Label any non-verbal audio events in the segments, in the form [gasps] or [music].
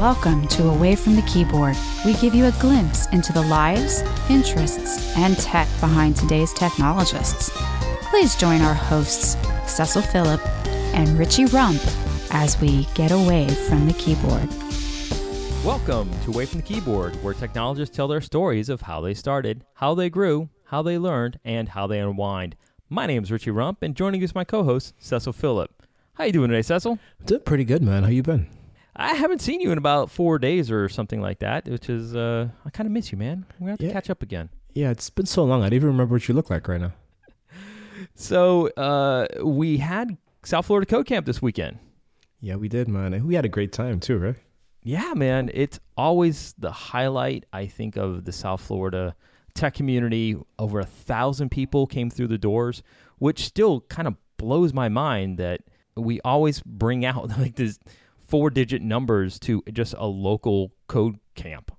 Welcome to Away from the Keyboard. We give you a glimpse into the lives, interests, and tech behind today's technologists. Please join our hosts, Cecil Phillip and Richie Rump, as we get away from the keyboard. Welcome to Away from the Keyboard, where technologists tell their stories of how they started, how they grew, how they learned, and how they unwind. My name is Richie Rump, and joining us is my co-host Cecil Phillip. How you doing today, Cecil? Doing pretty good, man. How you been? I haven't seen you in about four days or something like that, which is uh, I kind of miss you, man. We're gonna have to Yeah. catch up again. Yeah, it's been so long. I don't even remember what you look like right now. So uh, we had South Florida Code Camp this weekend. Yeah, we did, man. We had a great time too, right? Yeah, man, it's always the highlight. I think of the South Florida tech community. Over a thousand people came through the doors, which still kind of blows my mind that we always bring out [laughs] like this four-digit numbers to just a local code camp.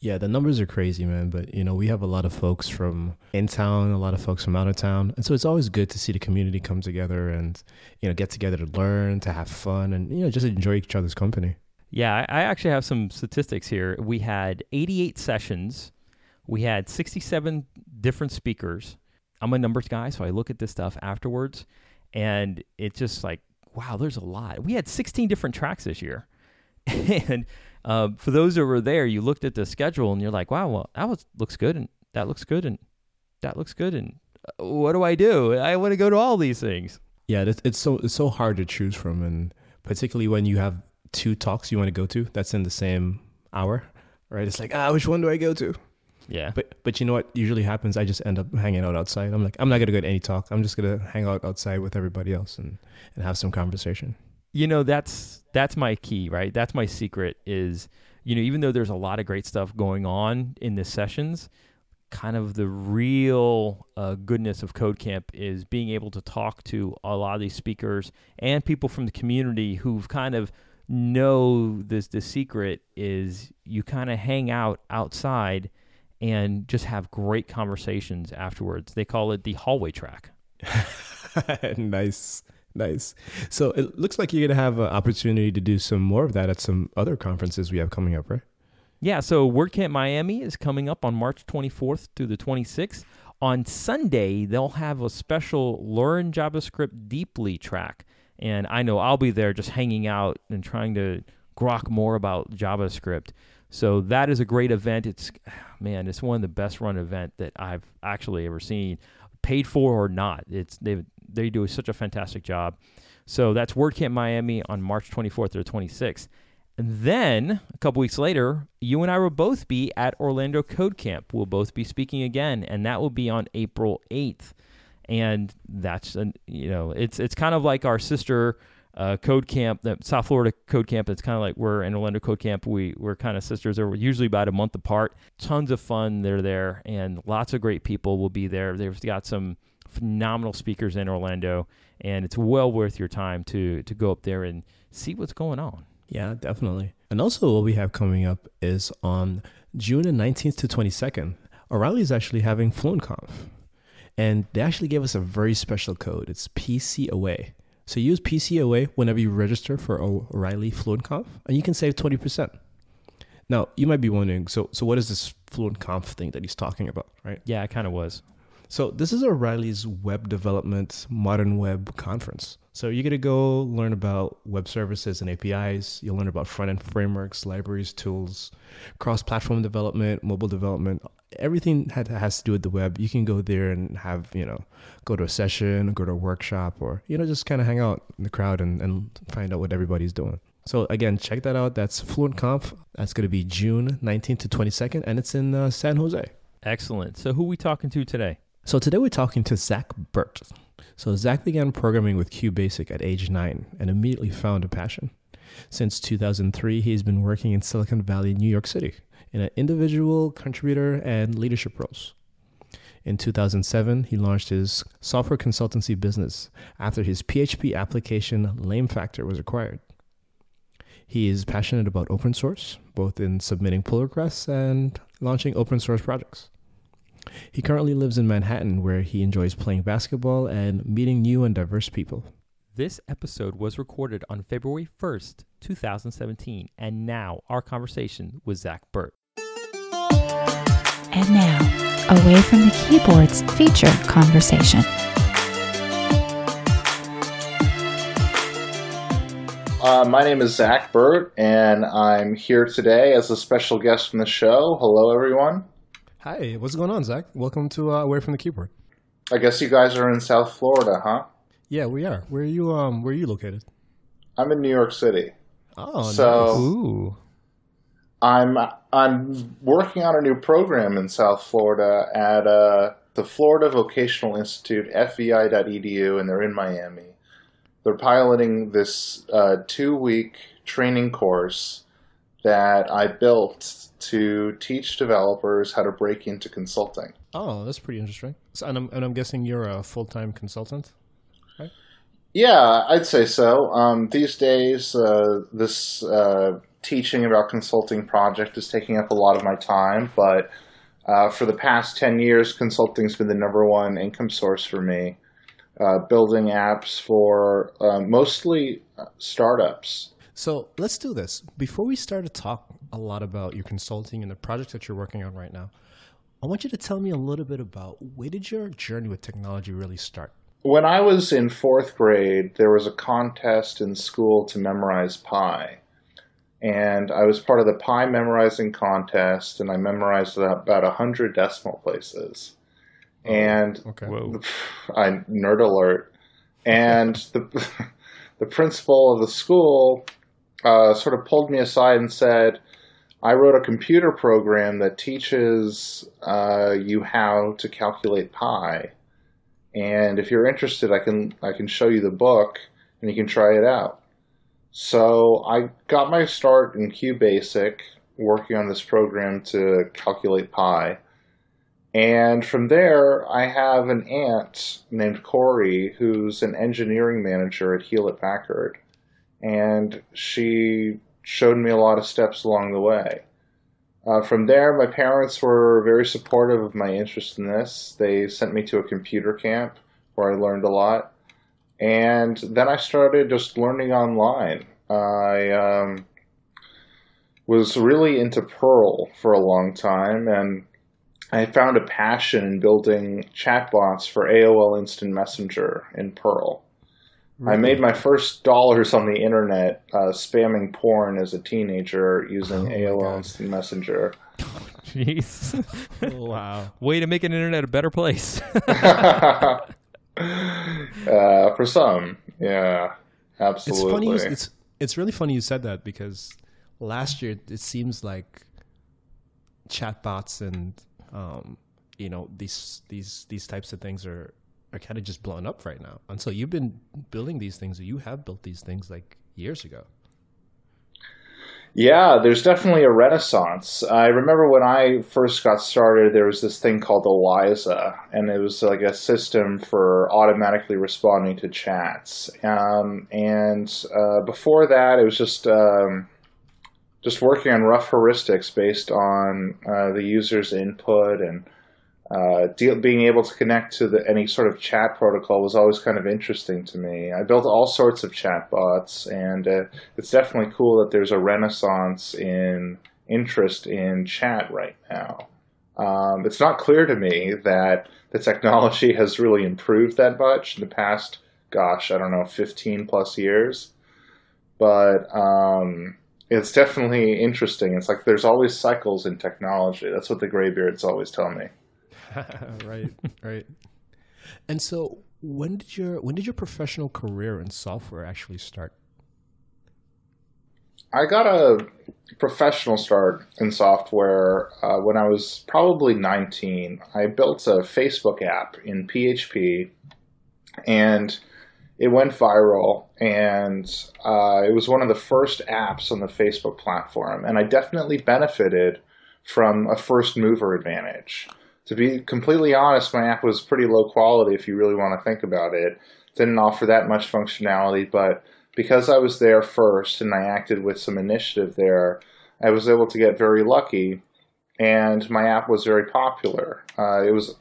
Yeah, the numbers are crazy, man. But you know, we have a lot of folks from in town, a lot of folks from out of town, and so it's always good to see the community come together and you know get together to learn, to have fun, and you know just enjoy each other's company. Yeah, I I actually have some statistics here. We had 88 sessions. We had 67 different speakers. I'm a numbers guy, so I look at this stuff afterwards, and it's just like, wow, there's a lot. We had 16 different tracks this year, [laughs] and uh, for those that were there, you looked at the schedule and you're like, wow, well, that was looks good, and that looks good, and that looks good, and uh, what do I do? I want to go to all these things. Yeah, it's, it's so it's so hard to choose from, and particularly when you have two talks you want to go to that's in the same hour, right? It's like ah, which one do I go to? Yeah, But but you know what usually happens? I just end up hanging out outside. I'm like, I'm not gonna go to any talk. I'm just gonna hang out outside with everybody else and, and have some conversation. you know that's that's my key right that's my secret is you know even though there's a lot of great stuff going on in the sessions kind of the real uh, goodness of code camp is being able to talk to a lot of these speakers and people from the community who've kind of know this the secret is you kind of hang out outside and just have great conversations afterwards they call it the hallway track [laughs] nice, nice. So it looks like you're gonna have an opportunity to do some more of that at some other conferences we have coming up, right? Yeah, so WordCamp Miami is coming up on March 24th through the 26th. On Sunday, they'll have a special Learn JavaScript Deeply track. And I know I'll be there just hanging out and trying to grok more about JavaScript. So that is a great event. It's, [sighs] man, it's one of the best run event that I've actually ever seen, paid for or not. It's they they do such a fantastic job. So that's WordCamp Miami on March 24th or 26th. And then a couple weeks later, you and I will both be at Orlando Code Camp. We'll both be speaking again, and that will be on April 8th. And that's an, you know, it's it's kind of like our sister uh, Code Camp, the South Florida Code Camp. It's kind of like we're in Orlando Code Camp. We we're kind of sisters. They're usually about a month apart. Tons of fun. They're there, and lots of great people will be there. They've got some phenomenal speakers in Orlando, and it's well worth your time to to go up there and see what's going on. Yeah, definitely. And also, what we have coming up is on June the 19th to 22nd. O'Reilly is actually having FluentConf, and they actually gave us a very special code. It's PCOA. So use PCOA whenever you register for O'Reilly FluentConf, and you can save 20%. Now, you might be wondering, so so what is this FluentConf thing that he's talking about, right? Yeah, it kind of was. So this is O'Reilly's web development modern web conference. So you're gonna go learn about web services and APIs. You'll learn about front end frameworks, libraries, tools, cross-platform development, mobile development, everything that has to do with the web. You can go there and have you know go to a session, go to a workshop, or you know just kind of hang out in the crowd and, and find out what everybody's doing. So again, check that out. That's FluentConf. That's gonna be June 19th to 22nd, and it's in uh, San Jose. Excellent. So who we talking to today? So today we're talking to Zack Burt. So Zack began programming with QBasic at age nine and immediately found a passion. Since 2003, he's been working in Silicon Valley, New York City, in an individual contributor and leadership roles. In 2007, he launched his software consultancy business after his PHP application Lame Factor was acquired. He is passionate about open source, both in submitting pull requests and launching open source projects. He currently lives in Manhattan, where he enjoys playing basketball and meeting new and diverse people. This episode was recorded on February 1st, 2017, and now our conversation with Zack Burt. And now, away from the keyboards feature conversation. Uh, my name is Zack Burt, and I'm here today as a special guest from the show. Hello, everyone. Hi, what's going on, Zack? Welcome to uh, Away from the Keyboard. I guess you guys are in South Florida, huh? Yeah, we are. Where are you? Um, where are you located? I'm in New York City. Oh, So- nice. I'm I'm working on a new program in South Florida at uh, the Florida Vocational Institute, FVI.edu, E and they're in Miami. They're piloting this uh, two week training course that I built to teach developers how to break into consulting. Oh, that's pretty interesting. So, and I'm and I'm guessing you're a full time consultant. Yeah, I'd say so. Um, these days, uh, this uh, teaching about consulting project is taking up a lot of my time, but uh, for the past 10 years, consulting's been the number one income source for me. Uh, building apps for uh, mostly uh, startups. So let's do this. Before we start to talk a lot about your consulting and the projects that you're working on right now, I want you to tell me a little bit about where did your journey with technology really start? When I was in fourth grade, there was a contest in school to memorize pi. And I was part of the pi memorizing contest, and I memorized about 100 decimal places. And Okay. Whoa. [laughs] I nerd alert. And the [laughs] the principal of the school uh, sort of pulled me aside and said, "I wrote a computer program that teaches uh, you how to calculate pi, and if you're interested, I can I can show you the book and you can try it out." So I got my start in QBasic, working on this program to calculate pi. And from there, I have an aunt named Corey who's an engineering manager at Hewlett Packard. And she showed me a lot of steps along the way. Uh, from there, my parents were very supportive of my interest in this. They sent me to a computer camp where I learned a lot. And then I started just learning online. I um, was really into Perl for a long time, and I found a passion in building chatbots for AOL Instant Messenger in Perl. I made my first dollars on the internet uh, spamming porn as a teenager using Oh AOL Instant Messenger. [laughs] Jeez. Oh, wow. Way to make an internet a better place. [laughs] [laughs] uh, for some, yeah, It's absolutely. funny. you- It's it's really funny you said that because last year it seems like chatbots and um, you know these these these types of things are are kind of just blown up right now. And so you've been building these things. or You have built these things like years ago. Yeah, there's definitely a renaissance. I remember when I first got started, there was this thing called Eliza, and it was like a system for automatically responding to chats. Um, and uh, before that, it was just um, just working on rough heuristics based on uh, the user's input and uh, deal, being able to connect to the, any sort of chat protocol was always kind of interesting to me. I built all sorts of chatbots, and uh, it's definitely cool that there's a renaissance in interest in chat right now. Um, it's not clear to me that the technology [laughs] has really improved that much in the past, gosh, I don't know, 15 plus years. But um, it's definitely interesting. It's like there's always cycles in technology. That's what the graybeards always tell me. [laughs] right, right. And so when did your when did your professional career in software actually start? I got a professional start in software uh, when I was probably 19. I built a Facebook app in PHP and it went viral. And uh, it was one of the first apps on the Facebook platform. And I definitely benefited from a first mover advantage. To be completely honest, my app was pretty low quality if you really want to think about it. Didn't offer that much functionality, but because I was there first and I acted with some initiative there, I was able to get very lucky, and my app was very popular. Uh, it was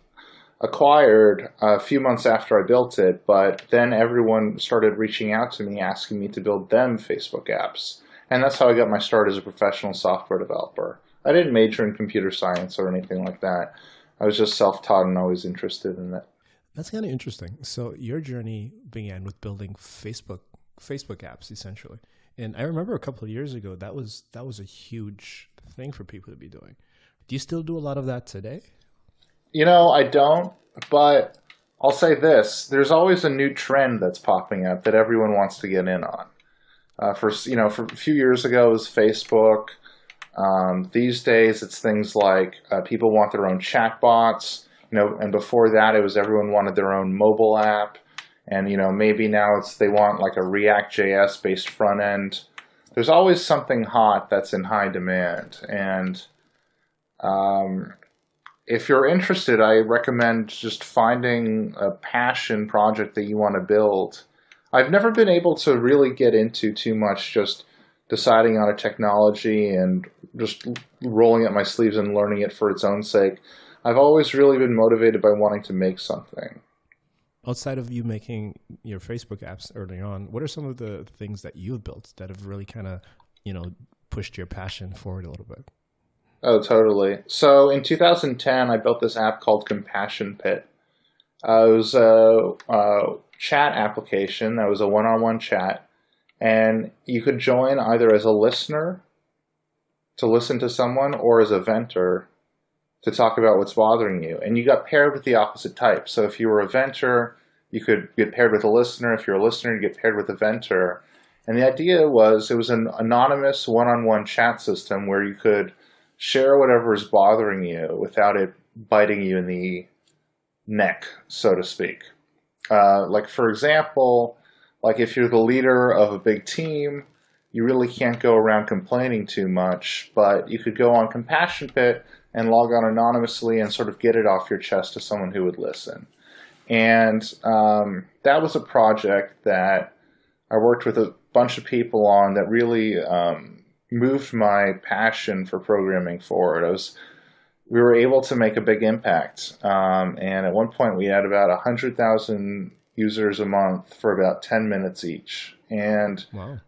acquired a few months after I built it, but then everyone started reaching out to me asking me to build them Facebook apps. And that's how I got my start as a professional software developer. I didn't major in computer science or anything like that. I was just self taught and always interested in it. That's kind of interesting. So your journey began with building Facebook Facebook apps essentially. And I remember a couple of years ago that was that was a huge thing for people to be doing. Do you still do a lot of that today? You know, I don't, but I'll say this: there's always a new trend that's popping up that everyone wants to get in on. Uh, for you know, for a few years ago, it was Facebook. Um, these days, it's things like uh, people want their own chatbots. You know, and before that, it was everyone wanted their own mobile app, and you know, maybe now it's they want like a React JS based front end. There's always something hot that's in high demand, and um, if you're interested, I recommend just finding a passion project that you want to build. I've never been able to really get into too much just deciding on a technology and just rolling up my sleeves and learning it for its own sake. I've always really been motivated by wanting to make something. Outside of you making your Facebook apps early on, what are some of the things that you've built that have really kind of, you know, pushed your passion forward a little bit? Oh, totally. So in 2010, I built this app called Compassion Pit. Uh, it was a, a chat application that was a one on one chat. And you could join either as a listener to listen to someone or as a venter to talk about what's bothering you. And you got paired with the opposite type. So if you were a venter, you could get paired with a listener. If you're a listener, you get paired with a venter. And the idea was it was an anonymous one on one chat system where you could share whatever is bothering you without it biting you in the neck, so to speak. Uh, like, for example, like if you're the leader of a big team, you really can't go around complaining too much, but you could go on Compassion Pit and log on anonymously and sort of get it off your chest to someone who would listen. And um, that was a project that I worked with a bunch of people on that really um, moved my passion for programming forward. I was we were able to make a big impact, um, and at one point we had about hundred thousand users a month for about ten minutes each, and wow.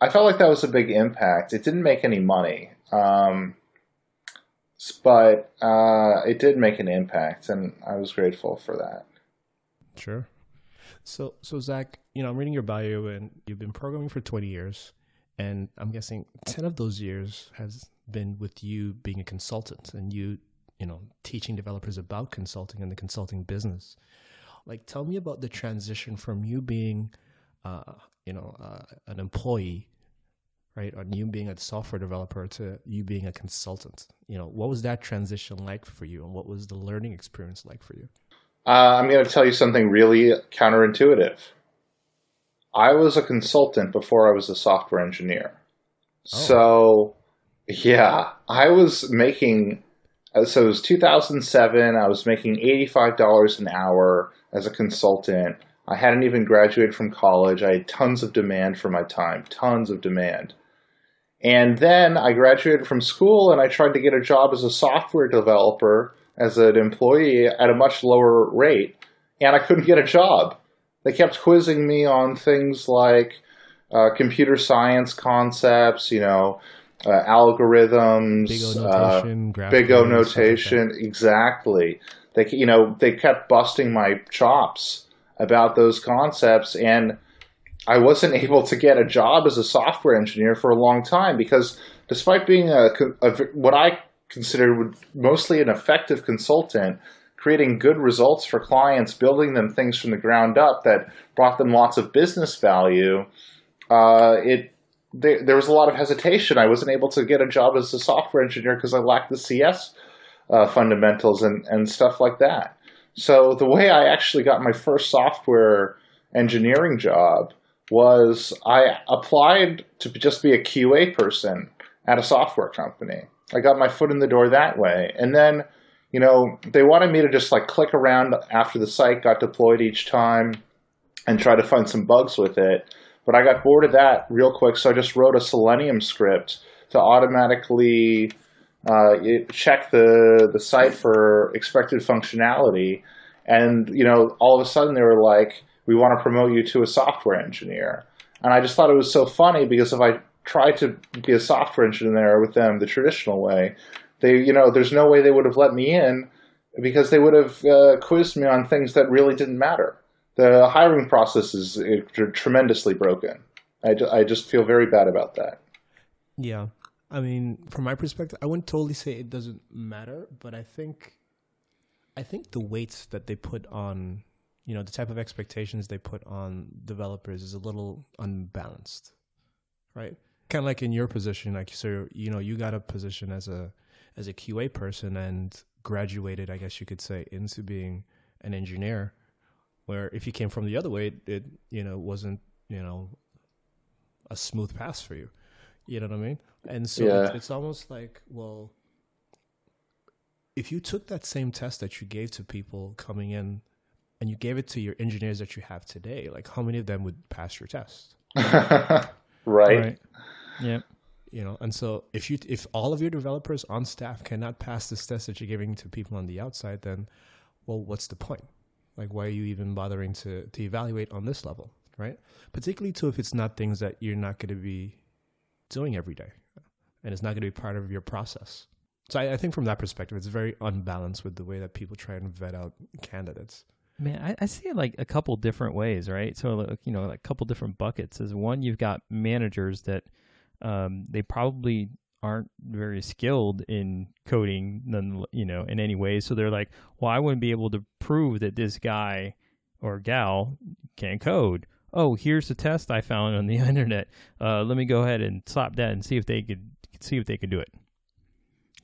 I felt like that was a big impact. It didn't make any money, um, but uh, it did make an impact, and I was grateful for that. Sure. So, so Zack, you know, I'm reading your bio, and you've been programming for 20 years. And I'm guessing 10 of those years has been with you being a consultant and you, you know, teaching developers about consulting and the consulting business. Like, tell me about the transition from you being, uh, you know, uh, an employee, right, or you being a software developer to you being a consultant. You know, what was that transition like for you, and what was the learning experience like for you? Uh, I'm going to tell you something really counterintuitive. I was a consultant before I was a software engineer. Oh. So, yeah, I was making. Uh, so it was 2007. I was making $85 an hour as a consultant. I hadn't even graduated from college. I had tons of demand for my time, tons of demand. And then I graduated from school and I tried to get a job as a software developer as an employee at a much lower rate, and I couldn't get a job they kept quizzing me on things like uh, computer science concepts, you know, uh, algorithms, big O notation, uh, big o notation like exactly. They, you know, they kept busting my chops about those concepts, and I wasn't [laughs] able to get a job as a software engineer for a long time because, despite being a, a what I considered mostly an effective consultant, creating good results for clients, building them things from the ground up that brought them lots of business value, uh, it there, there was a lot of hesitation. I wasn't able to get a job as a software engineer because I lacked the CS uh, fundamentals and, and stuff like that. So the way I actually got my first software engineering job was I applied to just be a QA person at a software company. I got my foot in the door that way. And then you know, they wanted me to just like click around after the site got deployed each time and try to find some bugs with it. But I got bored of that real quick, so I just wrote a Selenium script to automatically uh, check the the site for expected functionality, and you know all of a sudden they were like, "We want to promote you to a software engineer," and I just thought it was so funny because if I tried to be a software engineer with them the traditional way, they you know there's no way they would have let me in because they would have uh, quizzed me on things that really didn't matter. The hiring process is tremendously broken. I, I just feel very bad about that. Yeah. I mean, from my perspective, I wouldn't totally say it doesn't matter, but I think I think the weights that they put on, you know, the type of expectations they put on developers is a little unbalanced. Right? Kind of like in your position, like so you know, you got a position as a as a QA person and graduated, I guess you could say, into being an engineer. Where if you came from the other way, it, it you know wasn't you know a smooth pass for you. You know what I mean? And so Yeah. it's, it's almost like, well, if you took that same test that you gave to people coming in and you gave it to your engineers that you have today, like how many of them would pass your test? [laughs] right? Yeah. You know, and so if you if all of your developers on staff cannot pass this test that you're giving to people on the outside, then well, what's the point? Like, why are you even bothering to to evaluate on this level, right? Particularly too if it's not things that you're not going to be doing every day, and it's not going to be part of your process. So I, I think from that perspective, it's very unbalanced with the way that people try and vet out candidates. Man, I, I see it like a couple different ways, right? So, like, you know, like a couple different buckets. Is one, you've got managers that um, they probably aren't very skilled in coding, none, you know, in any way. So they're like, well, I wouldn't be able to prove that this guy or gal can code. Oh, here's the test I found on the [laughs] internet. Uh, let me go ahead and slap that and see if they could see if they could do it.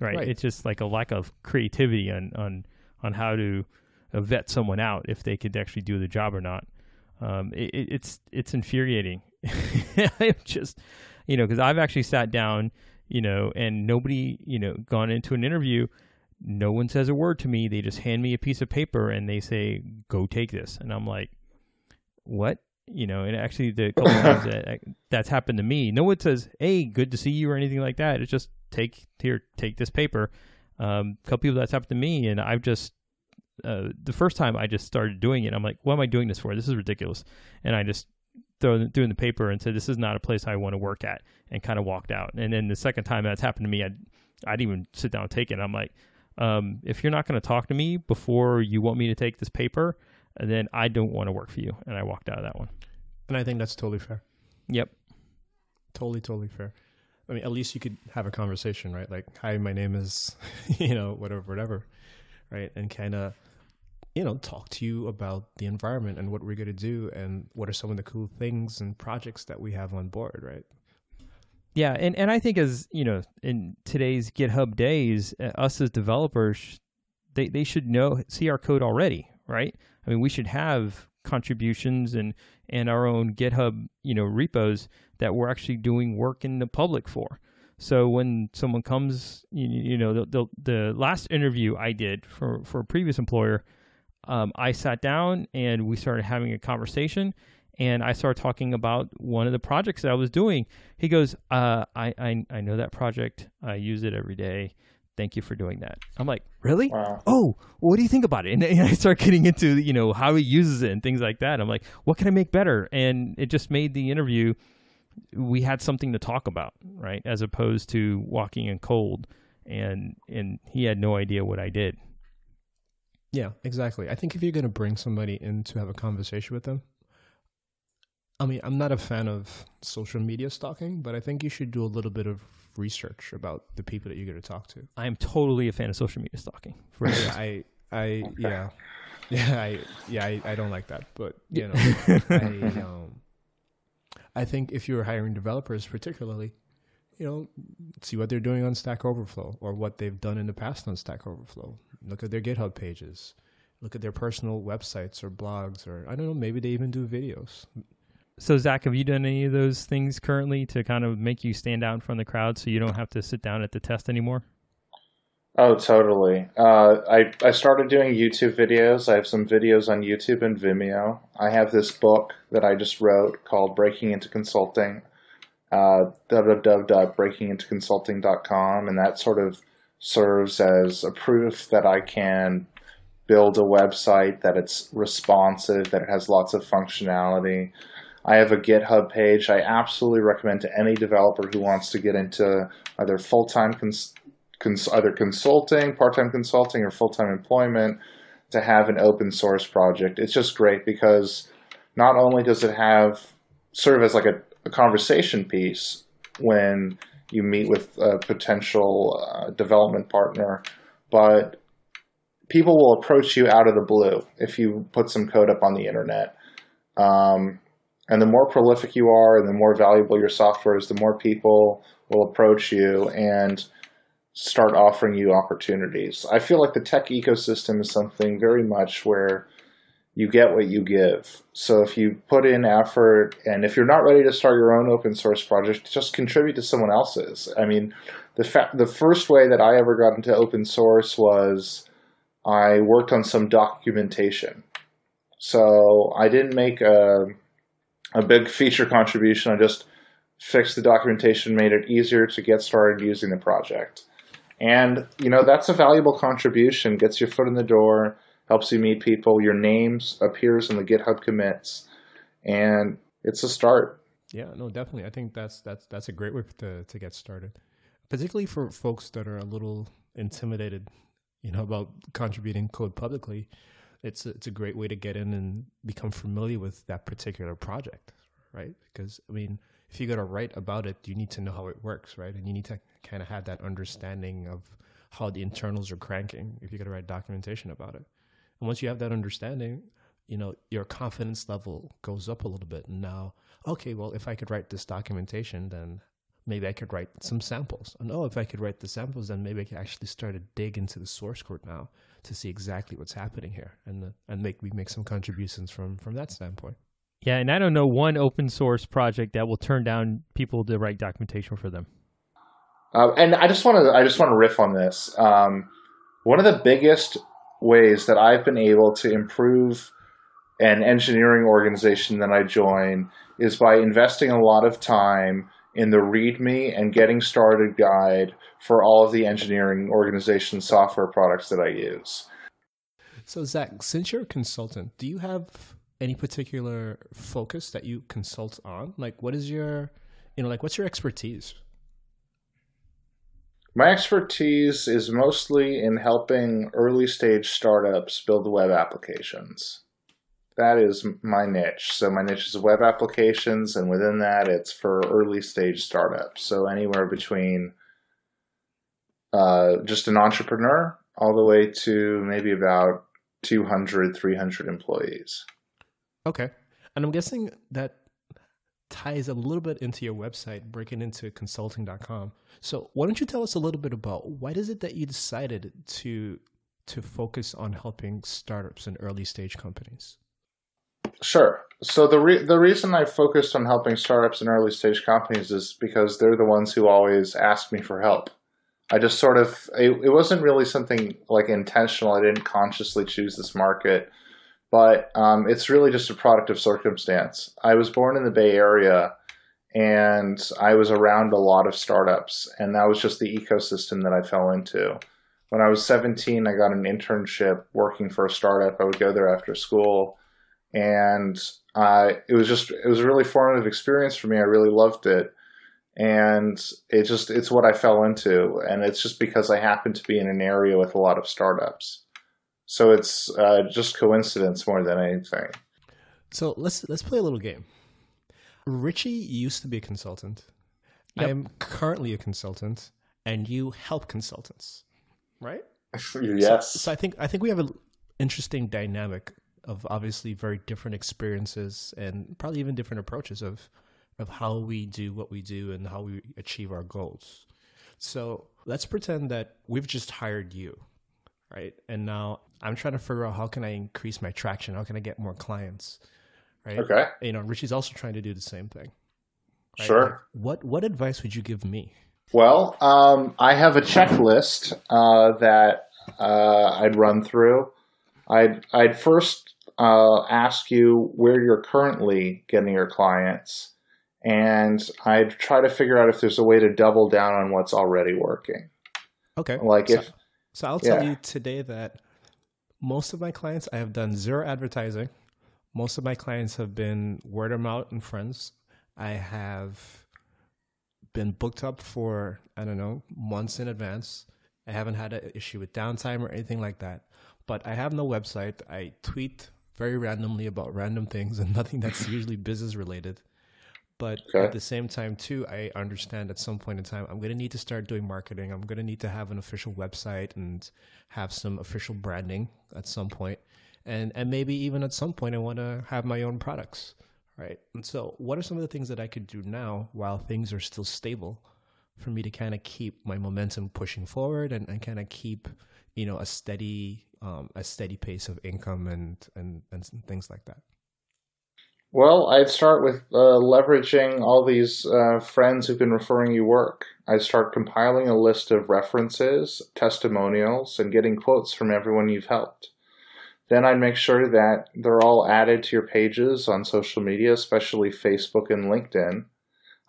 Right. Right. It's just like a lack of creativity on on on how to uh, vet someone out if they could actually do the job or not. Um, it- it's it's infuriating. [laughs] I'm just, you know, because I've actually sat down, you know, and nobody, you know, gone into an interview. No one says a word to me. They just hand me a piece of paper and they say, "Go take this," and I'm like, "What?" You know, and actually, the couple times [laughs] that that's happened to me, no one says, "Hey, good to see you" or anything like that. It's just take here, take this paper. Um, a couple people that's happened to me, and I've just uh, the first time I just started doing it, I'm like, what am I doing this for? This is ridiculous. And I just throw threw in the paper and said, this is not a place I want to work at, and kind of walked out. And then the second time that's happened to me, I I didn't even sit down and take it. I'm like, um, if you're not going to talk to me before you want me to take this paper, then I don't want to work for you. And I walked out of that one. And I think that's totally fair. Yep. Totally, totally fair. I mean, at least you could have a conversation, right? Like, hi, my name is, [laughs] you know, whatever, whatever, right? And kind of, you know, talk to you about the environment and what we're going to do and what are some of the cool things and projects that we have on board, right? Yeah, and, and I think as you know, in today's GitHub days, uh, us as developers, they they should know see our code already, right? I mean, we should have contributions and and our own GitHub you know repos that we're actually doing work in the public for. So when someone comes, you, you know, the, the the last interview I did for for a previous employer, um, I sat down and we started having a conversation, and I started talking about one of the projects that I was doing. He goes, uh, I, I I know that project. I use it every day. Thank you for doing that. I'm like, really? Wow. Oh, what do you think about it? And, [laughs] and I start getting into you know how he uses it and things like that. I'm like, what can I make better? And it just made the interview. We had something to talk about, right? As opposed to walking in cold, and and he had no idea what I did. Yeah, exactly. I think if you're going to bring somebody in to have a conversation with them, I mean, I'm not a fan of social media stalking, but I think you should do a little bit of research about the people that you're going to talk to. I am totally a fan of social media stalking. For [laughs] Yeah, I, I, yeah, [laughs] yeah, I, yeah, I, I don't like that, but you know, I, [laughs] um, I think if you're hiring developers, particularly, you know, see what they're doing on Stack Overflow or what they've done in the past on Stack Overflow. Look at their GitHub pages. Look at their personal websites or blogs, or I don't know, maybe they even do videos. So Zack, have you done any of those things currently to kind of make you stand out in front of the crowd, so you don't have to sit down at the test anymore? Oh, totally. Uh, I I started doing YouTube videos. I have some videos on YouTube and Vimeo. I have this book that I just wrote called Breaking into Consulting, uh, www.breakingintoconsulting.com, and that sort of serves as a proof that I can build a website, that it's responsive, that it has lots of functionality. I have a GitHub page. I absolutely recommend to any developer who wants to get into either full time cons- cons- either consulting, part time consulting, or full time employment to have an open source project. It's just great because not only does it have serve as like a, a conversation piece when you meet with a potential uh, development partner, but people will approach you out of the blue if you put some code up on the internet. Um, and the more prolific you are and the more valuable your software is, the more people will approach you and start offering you opportunities. I feel like the tech ecosystem is something very much where you get what you give. So if you put in effort and if you're not ready to start your own open source project, just contribute to someone else's. I mean, the fa- the first way that I ever got into open source was I worked on some documentation. So I didn't make a a big [laughs] feature contribution. I just fixed the documentation, made it easier to get started using the project. And you know, that's a valuable contribution, gets your foot in the door helps you meet people. Your name appears in the GitHub commits, and it's a start. Yeah, no, definitely. I think that's that's that's a great way to to get started, particularly for folks that are a little intimidated, you know, about contributing code publicly. It's a, it's a great way to get in and become familiar with that particular project, right? Because I mean, if you're gonna write about it, you need to know how it works, right? And you need to kind of have that understanding of how the internals are cranking if you're gonna write documentation about it. And once you have that understanding, you know, your confidence level goes up a little bit. And now, okay, well, if I could write this documentation, then maybe I could write some samples. And oh, if I could write the samples, then maybe I could actually start to dig into the source code now to see exactly what's happening here and uh, and make we make some contributions from from that standpoint. Yeah, and I don't know one open source project that will turn down people to write documentation for them. Uh, and I just want to I just want to riff on this. Um, one of the biggest ways that I've been able to improve an engineering organization that I join is by investing a lot of time in the README and getting started guide for all of the engineering organization software products that I use. So, Zack, since you're a consultant, do you have any particular focus that you consult on? Like, what is your, you know, like, what's your expertise? My expertise is mostly in helping early stage startups build web applications. That is my niche. So my niche is web applications, and within that, it's for early stage startups. So anywhere between uh, just an entrepreneur all the way to maybe about 200, 300 employees. Okay. And I'm guessing that ties a little bit into your website, breaking into consulting.com. So why don't you tell us a little bit about why is it that you decided to to focus on helping startups and early stage companies? Sure. So the re- the reason I focused on helping startups and early stage companies is because they're the ones who always ask me for help. I just sort of it, it wasn't really something like intentional. I didn't consciously choose this market but um, it's really just a product of circumstance. I was born in the Bay Area and I was around a lot of startups, and that was just the ecosystem that I fell into. When I was 17, I got an internship working for a startup. I would go there after school, and uh, it was just it was a really formative experience for me. I really loved it, and it just it's what I fell into, and it's just because I happened to be in an area with a lot of startups. So it's uh, just coincidence more than anything. So let's let's play a little game. Richie used to be a consultant. Yep. I am currently a consultant, and you help consultants, right? [laughs] yes. So, so I think I think we have an interesting dynamic of obviously very different experiences and probably even different approaches of of how we do what we do and how we achieve our goals. So let's pretend that we've just hired you, right? And now I'm trying to figure out how can I increase my traction? How can I get more clients? Right. Okay. You know, Richie's also trying to do the same thing. Right? Sure. Like, what What advice would you give me? Well, um, I have a checklist uh, that uh, I'd run through. I'd I'd first uh, ask you where you're currently getting your clients, and I'd try to figure out if there's a way to double down on what's already working. Okay. Like so, if so I'll tell yeah. you today that most of my clients I have done zero advertising. Most of my clients have been word of mouth and friends. I have been booked up for I don't know months in advance. I haven't had an issue with downtime or anything like that. But I have no website. I tweet very randomly about random things and [laughs] nothing that's usually business related. But Okay. at the same time, too, I understand at some point in time, I'm going to need to start doing marketing. I'm going to need to have an official website and have some official branding at some point. And, and maybe even at some point, I want to have my own products. Right. And so, what are some of the things that I could do now while things are still stable for me to kind of keep my momentum pushing forward and, and kind of keep, you know, a steady, um, a steady pace of income and, and, and things like that? Well, I'd start with uh, leveraging all these uh, friends who've been referring you work. I'd start compiling a list of references, testimonials, and getting quotes from everyone you've helped. Then I'd make sure that they're all added to your pages on social media, especially Facebook and LinkedIn.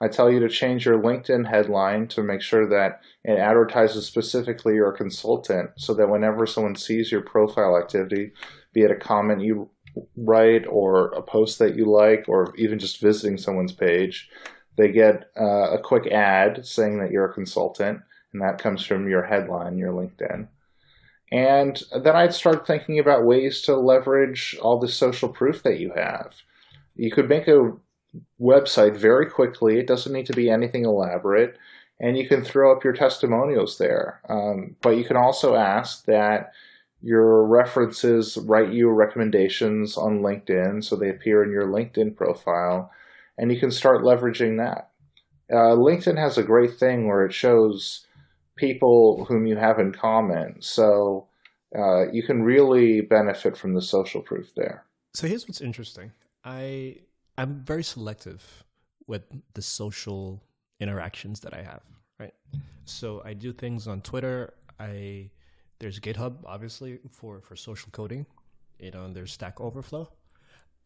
I tell you to change your LinkedIn headline to make sure that it advertises specifically your consultant so that whenever someone sees your profile activity, be it a comment you write or a post that you like or even just visiting someone's page, they get uh, a quick ad saying that you're a consultant, and that comes from your headline, your LinkedIn. And then I'd start thinking about ways to leverage all the social proof that you have. You could make a website very quickly. It doesn't need to be anything elaborate. And you can throw up your testimonials there. Um, but you can also ask that your references write you recommendations on LinkedIn so they appear in your LinkedIn profile. And you can start leveraging that. Uh, LinkedIn has a great thing where it shows people whom you have in common. So uh, you can really benefit from the social proof there. So here's what's interesting. I I'm very selective with the social interactions that I have, right? So I do things on Twitter. I there's GitHub obviously for for social coding. You know, and there's Stack Overflow.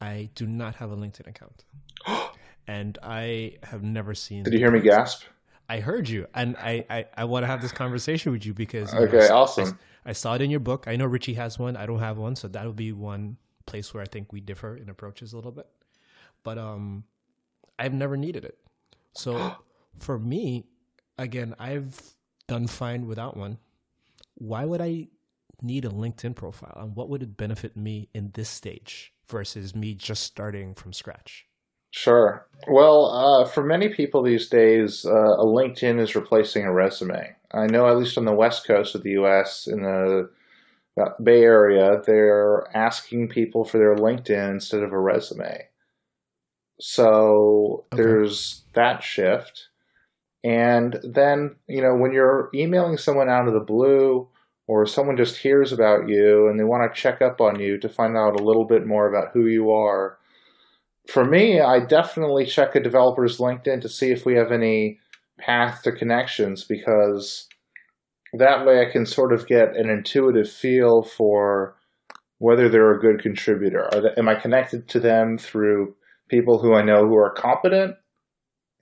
I do not have a LinkedIn account. [gasps] and I have never seen Did you hear me gasp? I heard you, and I, I, I want to have this conversation with you because you know, Okay, I- awesome. I, I saw it in your book. I know Richie has one. I don't have one, so that'll be one place where I think we differ in approaches a little bit. But um, I've never needed it. So [gasps] for me, again, I've done fine without one. Why would I need a LinkedIn profile, and what would it benefit me in this stage versus me just starting from scratch? Sure. Well, uh, for many people these days, uh, a LinkedIn is replacing a resume. I know, at least on the west coast of the U.S., in the Bay Area, they're asking people for their LinkedIn instead of a resume. So Okay. there's that shift. And then, you know, when you're emailing someone out of the blue, or someone just hears about you and they want to check up on you to find out a little bit more about who you are, for me, I definitely check a developer's LinkedIn to see if we have any path to connections because that way I can sort of get an intuitive feel for whether they're a good contributor. They, am I connected to them through people who I know who are competent?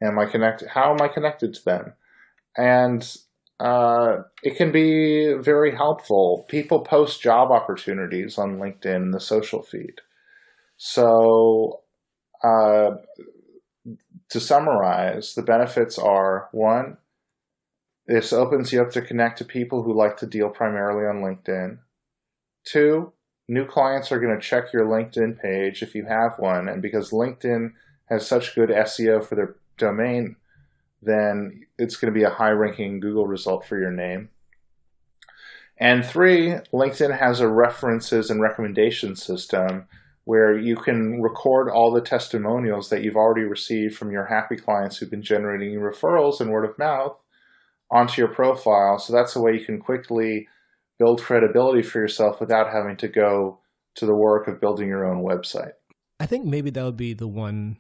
Am I connected? How am I connected to them? And uh, it can be very helpful. People post job opportunities on LinkedIn in the social feed. So uh, to summarize, the benefits are one, this opens you up to connect to people who like to deal primarily on LinkedIn. Two, new clients are going to check your LinkedIn page if you have one, and because LinkedIn has such good SEO for their domain, then it's going to be a high ranking Google result for your name. And three, LinkedIn has a references and recommendation system where you can record all the testimonials that you've already received from your happy clients who've been generating referrals and word of mouth onto your profile. So that's a way you can quickly build credibility for yourself without having to go to the work of building your own website. I think maybe that would be the one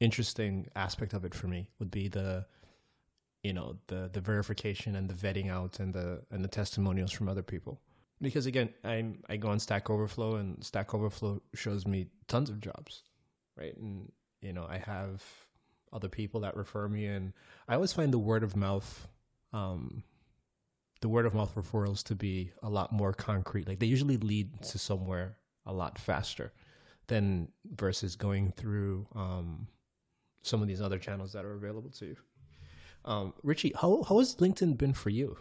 interesting aspect of it for me would be the you know the the verification and the vetting out and the and the testimonials from other people because again i'm i go on stack overflow and stack overflow shows me tons of jobs right and you know i have other people that refer me and i always find the word of mouth um the word of mouth referrals to be a lot more concrete. Like they usually lead to somewhere a lot faster than versus going through um, some of these other channels that are available to you. Um, Richie, how how has LinkedIn been for you?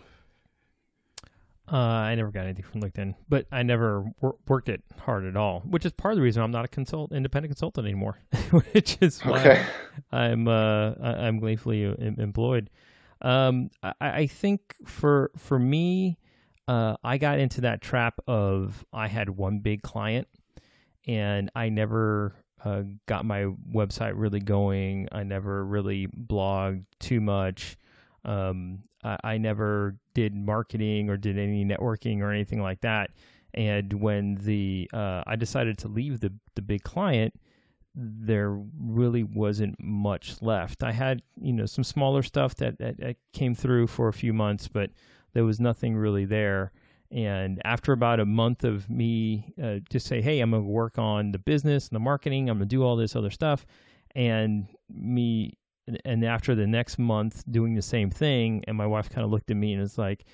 Uh, I never got anything from LinkedIn, but I never wor- worked it hard at all, which is part of the reason I'm not a consult independent consultant anymore, [laughs] which is why Okay. I'm uh, I- I'm gleefully employed. Um, I, I think for for me, uh, I got into that trap of I had one big client, and I never uh, got my website really going. I never really blogged too much. Um, I, I never did marketing or did any networking or anything like that. And when the uh, I decided to leave the the big client, there really wasn't much left. I had you know some smaller stuff that, that, that came through for a few months, but there was nothing really there. And after about a month of me uh, just say, hey, I'm going to work on the business and the marketing, I'm going to do all this other stuff, and me and after the next month doing the same thing and my wife kind of looked at me and was like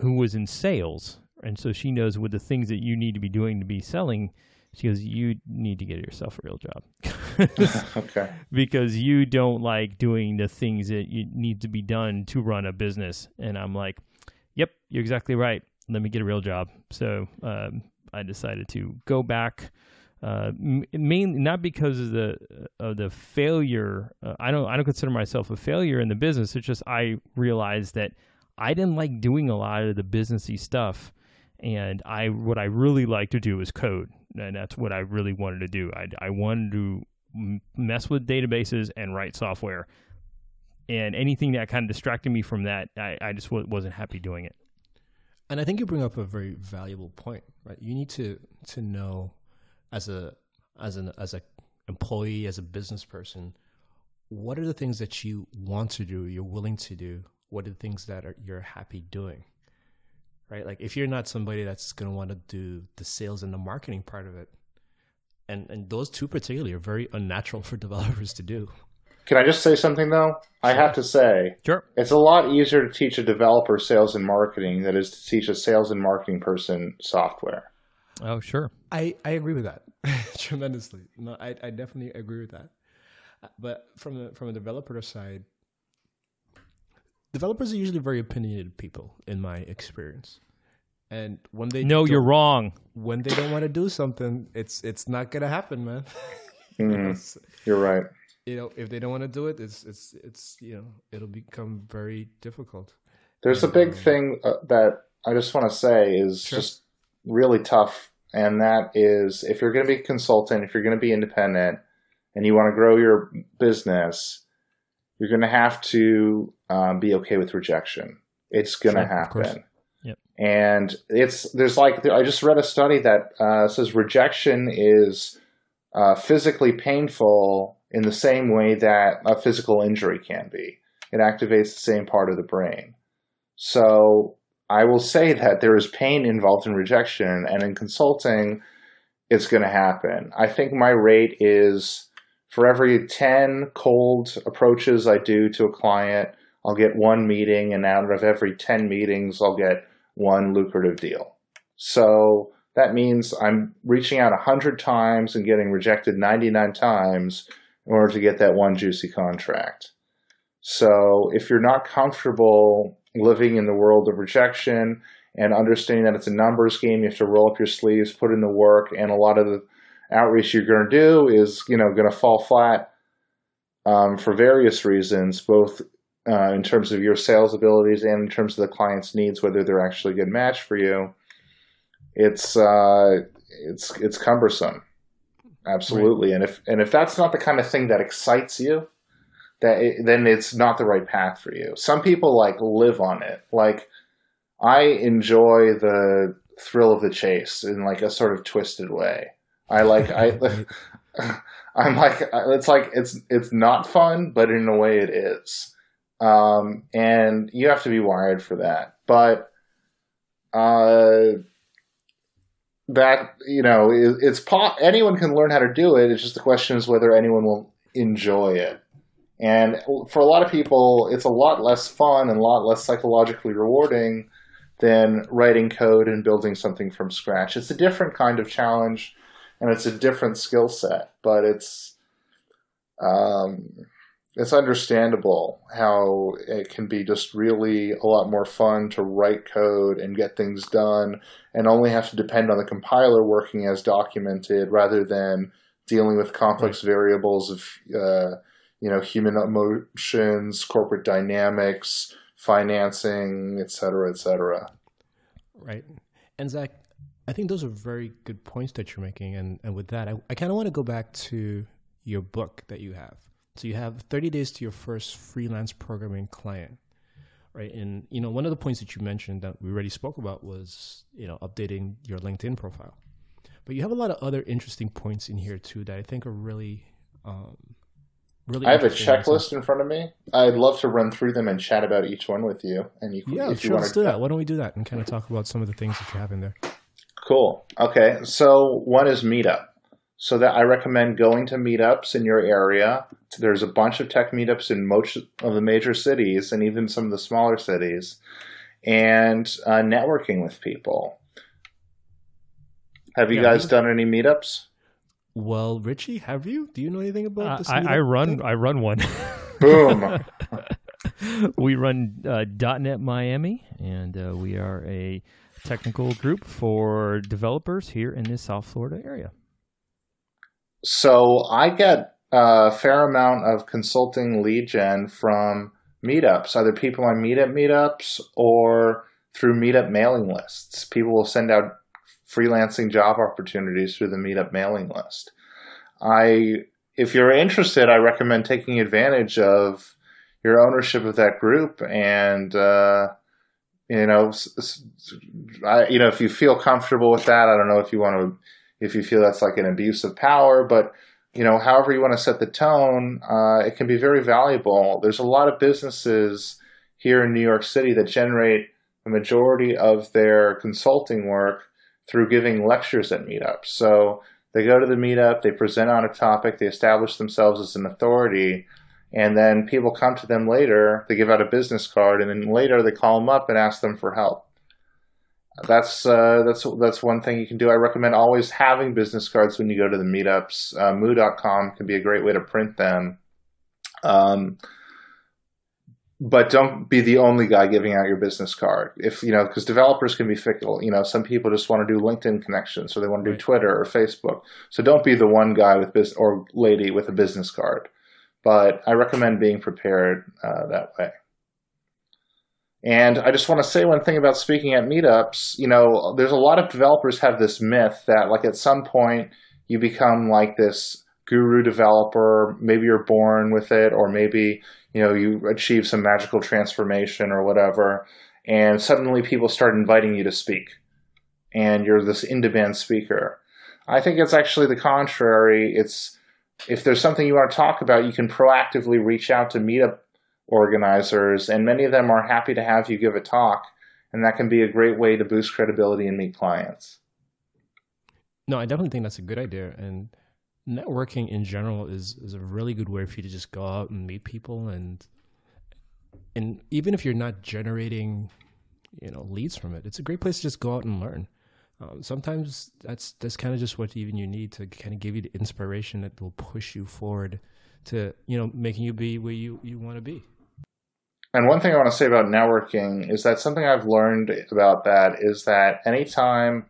who was in sales? And so she knows what the things that you need to be doing to be selling. She goes you need to get yourself a real job. [laughs] [laughs] Okay. because you don't like doing the things that you need to be done to run a business. And i'm like yep you're exactly right let me get a real job so um, i decided to go back uh, mainly not because of the of the failure. Uh, I don't I don't consider myself a failure in the business. It's just I realized that I didn't like doing a lot of the businessy stuff, and I what I really like to do is code, and that's what I really wanted to do. I I wanted to mess with databases and write software, and anything that kind of distracted me from that, I I just w- wasn't happy doing it. And I think you bring up a very valuable point, right? You need to to know as a as an as a employee, as a business person, what are the things that you want to do, you're willing to do? What are the things that are, you're happy doing? Right? Like if you're not somebody that's going to want to do the sales and the marketing part of it, and and those two particularly are very unnatural [laughs] for developers to do. Can I just say something though? I have to say, Sure. it's a lot easier to teach a developer sales and marketing than it is to teach a sales and marketing person software. Oh, sure. I, I agree with that [laughs] tremendously. No, I, I definitely agree with that. Uh, But from the from a developer side, developers are usually very opinionated people, in my experience. And when they No, you're wrong. when they don't want to do something, it's it's not gonna happen, man. You know, Mhm. You're right. You know, if they don't want to do it, it's it's it's you know, it'll become very difficult. There's a big thing uh, that I just want to say is Sure. just really tough, and that is if you're going to be a consultant, if you're going to be independent, and you want to grow your business, you're going to have to um, be okay with rejection. It's going to Sure, happen. Yep. And it's there's like I just read a study that uh, says rejection is uh, physically painful in the same way that a physical injury can be. It activates the same part of the brain. So I will say that there is pain involved in rejection, and in consulting, it's going to happen. I think my rate is for every 10 cold approaches I do to a client, I'll get one meeting, and out of every 10 meetings, I'll get one lucrative deal. So that means I'm reaching out 100 times and getting rejected 99 times in order to get that one juicy contract. So if you're not comfortable living in the world of rejection and understanding that it's a numbers game, you have to roll up your sleeves, put in the work, and a lot of the outreach you're going to do is, you know, going to fall flat um, for various reasons, both uh, in terms of your sales abilities and in terms of the client's needs, whether they're actually a good match for you. It's uh, it's it's cumbersome, absolutely. And if and if that's not the kind of thing that excites you, that it, then it's not the right path for you. Some people like live on it. Like I enjoy the thrill of the chase in like a sort of twisted way. I like I [laughs] [laughs] I'm like it's like it's it's not fun, but in a way it is. Um, and you have to be wired for that. But uh, that you know it, it's po- anyone can learn how to do it. It's just the question is whether anyone will enjoy it. And for a lot of people, it's a lot less fun and a lot less psychologically rewarding than writing code and building something from scratch. It's a different kind of challenge and it's a different skill set, but it's um, it's understandable how it can be just really a lot more fun to write code and get things done and only have to depend on the compiler working as documented rather than dealing with complex right. variables of uh, you know human emotions corporate dynamics financing et cetera et cetera. Right. And zack i think those are very good points that you're making. And, and with that i, I kind of want to go back to your book that you have so you have 30 days to your first freelance programming client, right? And you know, one of the points that you mentioned that we already spoke about was you know updating your LinkedIn profile. But you have a lot of other interesting points in here too that I think are really, um, really. I have a checklist in front of me. I'd love to run through them and chat about each one with you. And you, yeah, if sure, you let's do that. Why don't we do that and kind of talk about some of the things that you have in there? Cool. Okay, so one is Meetup. So that I recommend going to meetups in your area. There's a bunch of tech meetups in most of the major cities and even some of the smaller cities, and uh, networking with people. Have you yeah, guys done any meetups? Well, Richie, have you? Do you know anything about uh, this? I, I, run. Thing? I run one. Boom. [laughs] we run uh, .NET Miami, and uh, we are a technical group for developers here in the South Florida area. So I get a fair amount of consulting lead gen from meetups, either people on meetup meetups or through meetup mailing lists. People will send out freelancing job opportunities through the meetup mailing list. I if you're interested, I recommend taking advantage of your ownership of that group and uh, you know, I, you know, if you feel comfortable with that, I don't know if you want to if you feel that's like an abuse of power, but you know, however you want to set the tone, uh, it can be very valuable. There's a lot of businesses here in New York City that generate the majority of their consulting work through giving lectures at meetups. So they go to the meetup, they present on a topic, they establish themselves as an authority, and then people come to them later, they give out a business card, and then later they call them up and ask them for help that's uh, that's that's one thing you can do. I recommend always having business cards when you go to the meetups. Uh, Moo.com can be a great way to print them. Um, but don't be the only guy giving out your business card. If you know, because developers can be fickle. You know, some people just want to do LinkedIn connections, or they want to do. Twitter or Facebook. So don't be the one guy with business or lady with a business card. But I recommend being prepared uh, that way. And I just want to say one thing about speaking at meetups. You know, there's a lot of developers have this myth that like at some point you become like this guru developer. Maybe you're born with it, or maybe you know you achieve some magical transformation or whatever, and suddenly people start inviting you to speak, and you're this in-demand speaker. I think it's actually the contrary. It's if there's something you want to talk about, you can proactively reach out to meetup organizers, and many of them are happy to have you give a talk, and that can be a great way to boost credibility and meet clients. No, I definitely think that's a good idea, and networking in general is is a really good way for you to just go out and meet people, and and even if you're not generating, you know, leads from it, it's a great place to just go out and learn. Um, sometimes that's that's kind of just what even you need to kind of give you the inspiration that will push you forward to you know making you be where you you want to be. And one thing I want to say about networking is that something I've learned about that is that anytime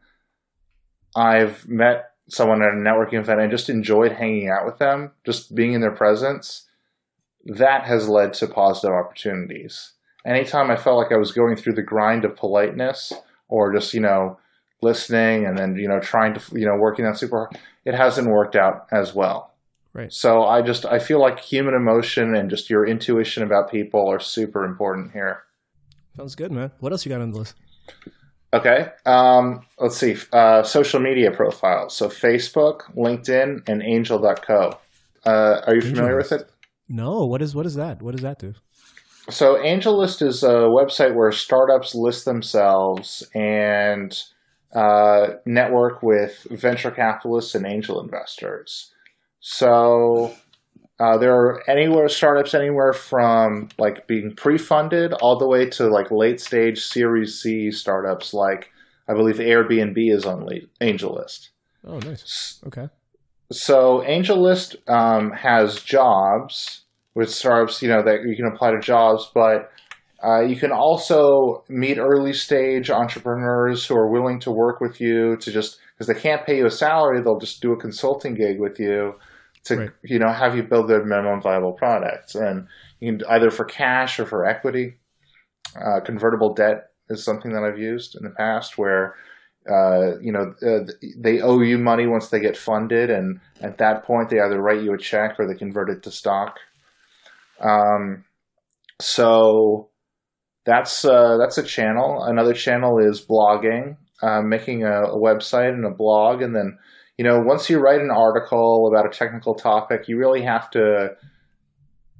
I've met someone at a networking event and just enjoyed hanging out with them, just being in their presence, that has led to positive opportunities. Anytime I felt like I was going through the grind of politeness or just, you know, listening and then, you know, trying to, you know, working on super hard, it hasn't worked out as well. Right. So I just I feel like human emotion and just your intuition about people are super important here. Sounds good, man. What else you got on the list? Okay. Um, let's see. Uh, social media profiles. So Facebook, LinkedIn, and Angel.co. Uh, are you familiar with it? No. What is what is that? What does that do? So AngelList is a website where startups list themselves and uh, network with venture capitalists and angel investors. So uh, there are anywhere startups anywhere from like being pre-funded all the way to like late stage Series C startups like I believe Airbnb is on AngelList. Oh, nice. Okay. So AngelList um, has jobs with startups, you know, that you can apply to jobs, but uh, you can also meet early stage entrepreneurs who are willing to work with you to just because they can't pay you a salary, they'll just do a consulting gig with you to right. you know have you build their minimum viable products, and you can either for cash or for equity. Uh, convertible debt is something that I've used in the past where. Uh, you know, uh, they owe you money once they get funded, and at that point, they either write you a check or they convert it to stock. Um, so that's uh, that's a channel. Another channel is blogging, uh, making a, a, website and a blog, and then you know once you write an article about a technical topic, you really have to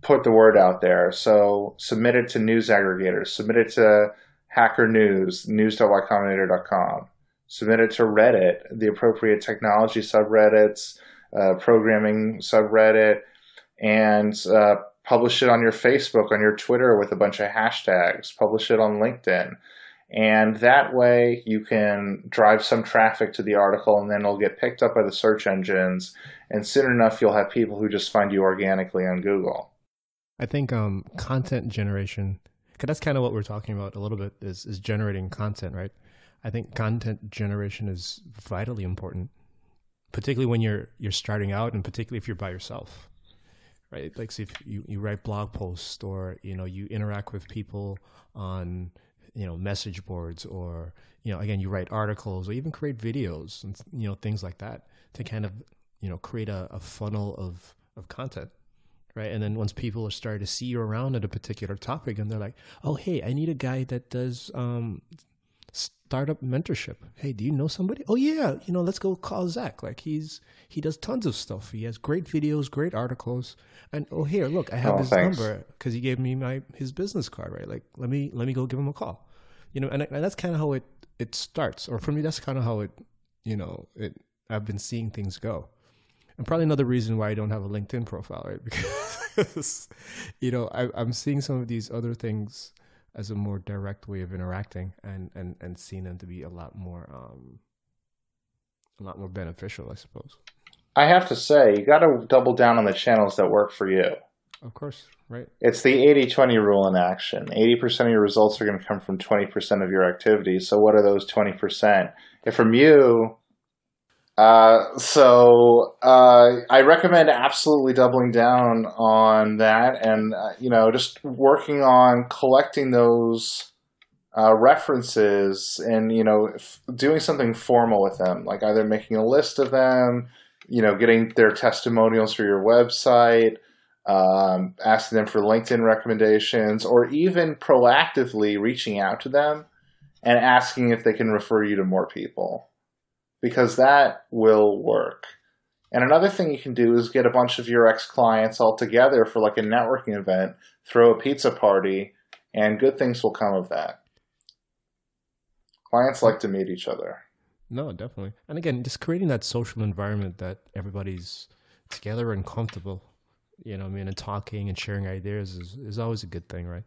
put the word out there. So submit it to news aggregators, submit it to Hacker News, news.ycombinator.com, submit it to Reddit, the appropriate technology subreddits, uh, programming subreddit, and uh, publish it on your Facebook, on your Twitter with a bunch of hashtags, publish it on LinkedIn. And that way you can drive some traffic to the article and then it'll get picked up by the search engines. And soon enough, you'll have people who just find you organically on Google. I think um, content generation, because that's kind of what we're talking about a little bit, is, is generating content, right? I think content generation is vitally important, particularly when you're you're starting out, and particularly if you're by yourself right? Like, if you, you write blog posts or, you know, you interact with people on, you know, message boards or, you know, again, you write articles or even create videos and, you know, things like that to kind of, you know, create a, a funnel of, of content. Right. And then once people are starting to see you around at a particular topic and they're like, oh, hey, I need a guy that does um, startup mentorship. Hey, do you know somebody? Oh yeah, you know, let's go call Zack. Like he's he does tons of stuff. He has great videos, great articles. And oh here, look, I have oh, his thanks. number because he gave me my his business card. Right, like let me let me go give him a call. You know, and, and that's kind of how it it starts. Or for me, that's kind of how it you know it. I've been seeing things go. And probably another reason why I don't have a LinkedIn profile, right? [laughs] Because you know I, I'm seeing some of these other things as a more direct way of interacting and and and seeing them to be a lot more um a lot more beneficial i suppose. I have to say you got to double down on the channels that work for you. Of course right. It's the 80-20 rule in action. 80% of your results are going to come from 20% of your activities. So what are those 20% if from you uh, so uh, I recommend absolutely doubling down on that, and uh, you know, just working on collecting those uh, references, and you know, f- doing something formal with them, like either making a list of them, you know, getting their testimonials for your website, um, asking them for LinkedIn recommendations, or even proactively reaching out to them and asking if they can refer you to more people because that will work. And another thing you can do is get a bunch of your ex clients all together for like a networking event, throw a pizza party, and good things will come of that. Clients like to meet each other. No, definitely. And again, just creating that social environment that everybody's together and comfortable, you know, I mean, and talking and sharing ideas is, is always a good thing, right?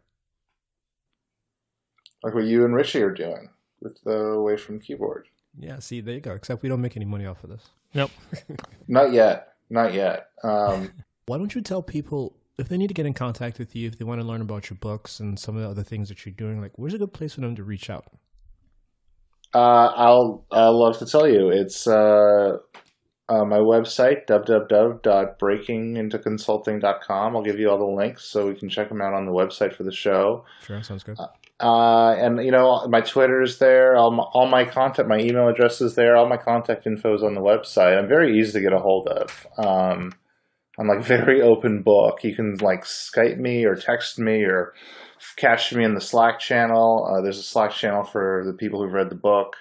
Like what you and Richie are doing with the Away from Keyboard. Yeah, see, there you go. Except we don't make any money off of this. Nope. [laughs] Not yet. Not yet. Um, [laughs] Why don't you tell people if they need to get in contact with you, if they want to learn about your books and some of the other things that you're doing, like where's a good place for them to reach out? Uh, I'll I'll love to tell you. It's uh, uh, my website www.breakingintoconsulting.com. I'll give you all the links so we can check them out on the website for the show. Sure, sounds good. Uh, and you know, my Twitter is there. All my, all my contact, my email address is there. All my contact info is on the website. I'm very easy to get a hold of. Um, I'm like [laughs] very open book. You can like Skype me or text me or catch me in the Slack channel. Uh, there's a Slack channel for the people who've read the book.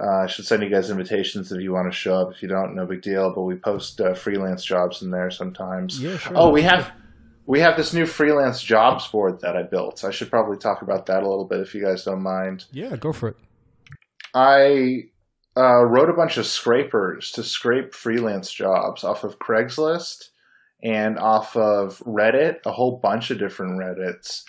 Uh, I should send you guys invitations if you want to show up. If you don't, no big deal. But we post uh, freelance jobs in there sometimes. Yeah, sure. Oh, we have we have this new freelance jobs board that I built. I should probably talk about that a little bit if you guys don't mind. Yeah, go for it. I uh, wrote a bunch of scrapers to scrape freelance jobs off of Craigslist and off of Reddit, a whole bunch of different Reddits,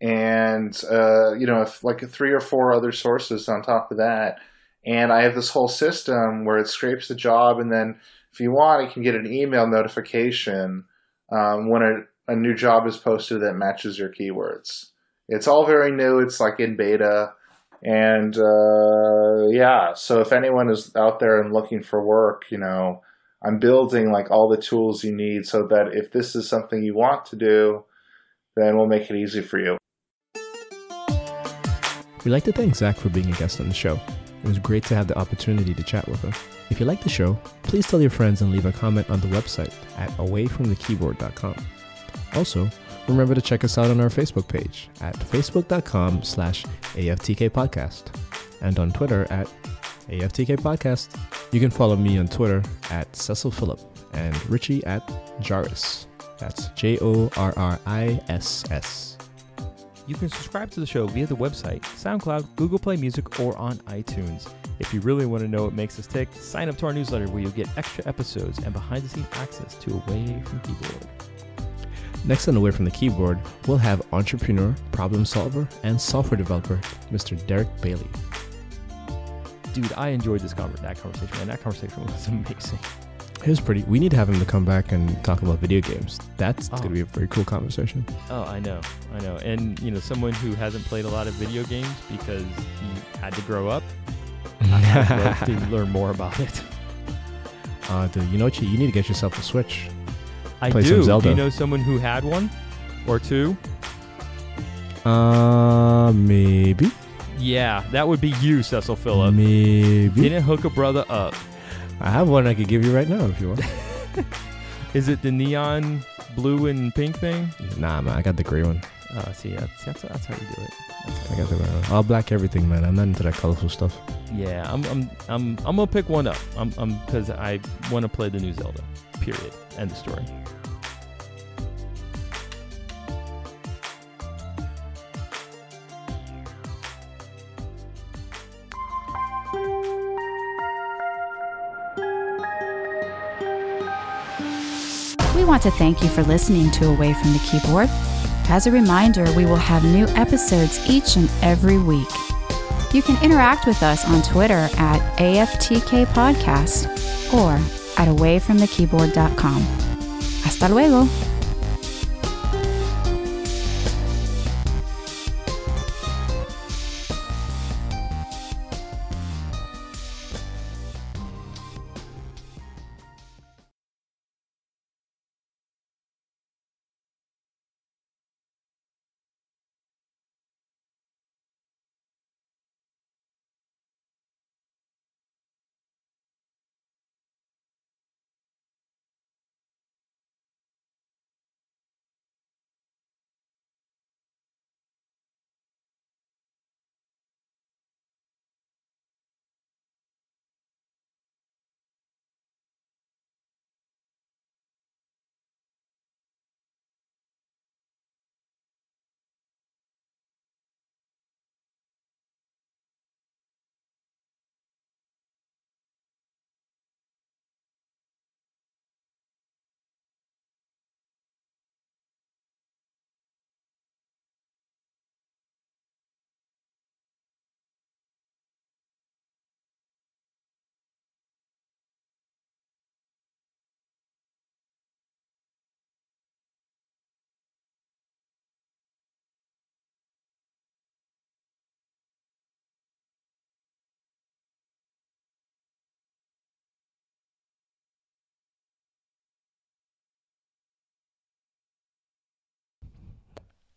and uh, you know, if, like three or four other sources on top of that. And I have this whole system where it scrapes the job, and then if you want, you can get an email notification um, when a, a new job is posted that matches your keywords. It's all very new. It's like in beta. And uh, yeah, so if anyone is out there and looking for work, you know, I'm building like all the tools you need so that if this is something you want to do, then we'll make it easy for you. We'd like to thank Zack for being a guest on the show. It was great to have the opportunity to chat with him. If you like the show, please tell your friends and leave a comment on the website at awayfromthekeyboard.com. Also, remember to check us out on our Facebook page at facebook.com slash AFTK podcast and on Twitter at AFTK podcast. You can follow me on Twitter at Cecil Phillip and Richie at Jorriss. That's J O R R I S S. You can subscribe to the show via the website, SoundCloud, Google Play Music, or on iTunes. If you really want to know what makes us tick, sign up to our newsletter where you'll get extra episodes and behind the scenes access to Away from Keyboard. Next on Away from the Keyboard, we'll have entrepreneur, problem solver, and software developer, Mr. Derek Bailey. Dude, I enjoyed this conver- that conversation, and that conversation was [laughs] amazing. It was pretty. We need to have him to come back and talk about video games. That's Oh. going to be a very cool conversation. Oh, I know, I know. And, you know, someone who hasn't played a lot of video games because he had to grow up, I'd love [laughs] to learn more about it. uh, dude, you know what? You, you need to get yourself a Switch. I Play do. some Do you know someone who had one or two? Uh, maybe. Yeah, that would be you, Cecil Phillip. Maybe. Didn't hook a brother up. I have one I could give you right now if you want. [laughs] Is it the neon blue and pink thing? nah, man, I got the gray one. Uh, see, that's, that's, that's how you do it. That's how I you got the gray one. All black everything, man. I'm not into that colorful stuff. Yeah, I'm, I'm, I'm, I'm gonna pick one up. I'm, I'm, because I want to play the new Zelda. Period. End of story. We want to thank you for listening to Away from the Keyboard. As a reminder, we will have new episodes each and every week. You can interact with us on Twitter at AFTK Podcast or at awayfromthekeyboard.com. Hasta luego.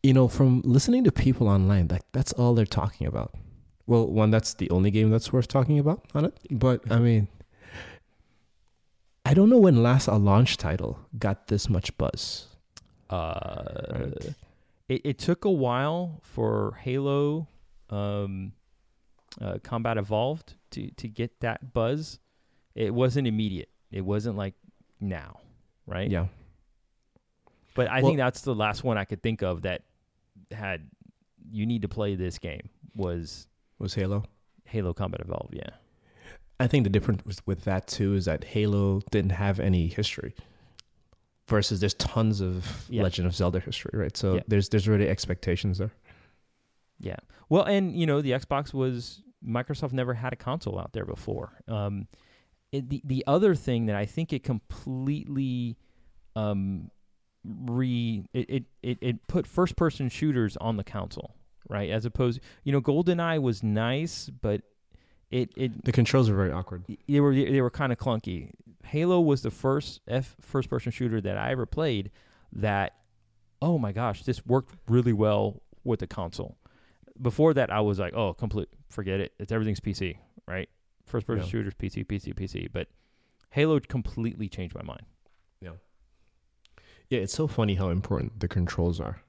You know, from listening to people online, like that's all they're talking about. Well, one, that's the only game that's worth talking about on it. But I mean, I don't know when last a launch title got this much buzz. Uh, Right. it, it took a while for Halo um, uh, Combat Evolved to, to get that buzz. It wasn't immediate. It wasn't like now, right? Yeah. But I Well- think that's the last one I could think of that had you need to play this game was Was Halo. Halo Combat Evolved. Yeah. I think the difference with- with that too is that Halo didn't have any history versus there's tons of Yeah. Legend of Zelda history, right? So Yeah. there's there's already expectations there. Yeah. Well, and you know, the Xbox was Microsoft never had a console out there before. Um, it, the the other thing that I think it completely um, re it, it, it, put first person shooters on the console, right? As opposed, you know, GoldenEye was nice, but it it The controls were very awkward. they were they were kind of clunky. Halo was the first F first person shooter that I ever played that oh my gosh, this worked really well with the console. Before that I was like, oh, complete forget it. It's everything's PC, right? First person Yeah. shooters PC PC PC, but Halo completely changed my mind. Yeah, it's so funny how important the controls are.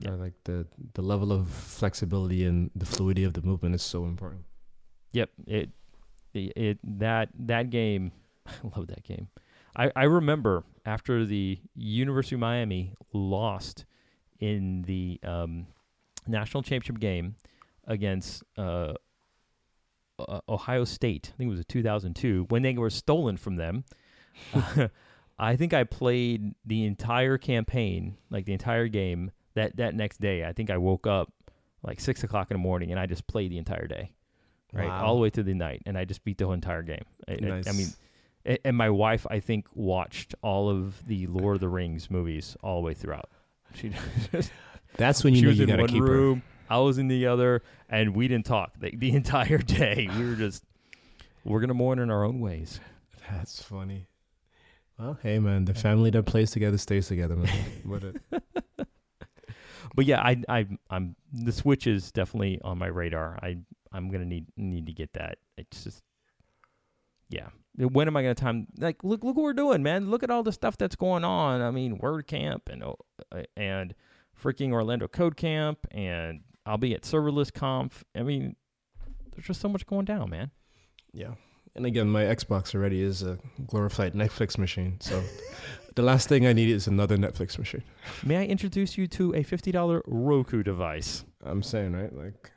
Yeah. Uh, like the the level of flexibility and the fluidity of the movement is so important. Yep, it it, it that that game [laughs] I love that game. I, I remember after the University of Miami lost in the um, national championship game against uh, uh, Ohio State. I think it was a 2002 when they were stolen from them. [laughs] [laughs] I think I played the entire campaign, like the entire game. That that next day, I think I woke up like six o'clock in the morning, and I just played the entire day right? Wow. All the way to the night, and I just beat the whole entire game. I, I- Nice. I mean, and my wife, I think, watched all of the Lord of the Rings movies all the way throughout. She [laughs] just, That's when you she was you in one keep her. room, I was in the other, and we didn't talk the, the [laughs] entire day. We were just, we're gonna mourn in our own ways. That's funny. Hey man, the family that plays together stays together, man. [laughs] what it? [laughs] But yeah, I, I, I'm the Switch is definitely on my radar. I, I'm gonna need need to get that. It's just, yeah. When am I gonna time? Like, look, look what we're doing, man. Look at all the stuff that's going on. I mean, WordCamp and uh, and freaking Orlando Code Camp, and I'll be at Serverless Conf. I mean, there's just so much going down, man. Yeah. And again, my Xbox already is a glorified Netflix machine. So [laughs] the last thing I need is another Netflix machine. May I introduce you to a fifty dollar Roku device? I'm saying, right? Like,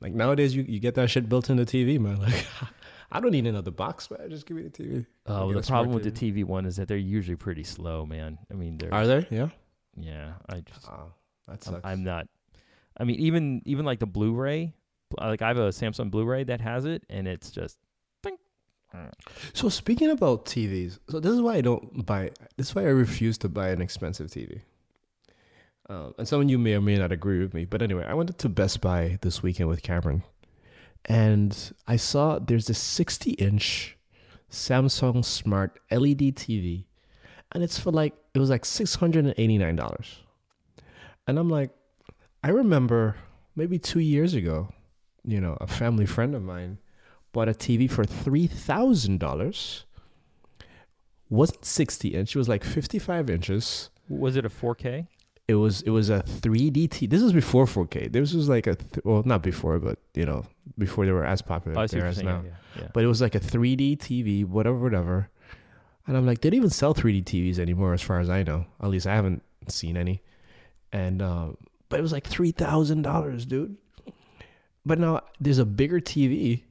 like nowadays, you, you get that shit built into the TV, man. [laughs] Like, I don't need another box, man. Just give me the TV. Uh, Get the problem with the TV. One is that they're usually pretty slow, man. I mean, they're Are there? Yeah. yeah. I just Oh, that I'm. I'm not. I mean, even even like the Blu-ray, like I have a Samsung Blu-ray that has it, and it's just. So speaking about TVs, so this is why I don't buy. This is why I refuse to buy an expensive TV. Um, and some of you may or may not agree with me, but anyway, I went to Best Buy this weekend with Cameron, and I saw there's this 60-inch Samsung Smart LED TV, and it's for like it was like six hundred and eighty-nine dollars, and I'm like, I remember maybe two years ago, you know, a family friend of mine bought a TV for three thousand dollars. Wasn't sixty inch; it was like fifty-five inches. Was it a 4K? It was it was a 3D TV. This was before 4K. This was like a th- well, not before, but you know, before they were as popular Oh, as see they what are you're as saying. now. Yeah, yeah. But it was like a 3D TV, whatever, whatever. And I'm like, they don't even sell 3D TVs anymore, as far as I know. At least I haven't seen any. And um, but it was like three thousand dollars, dude. But now there's a bigger TV,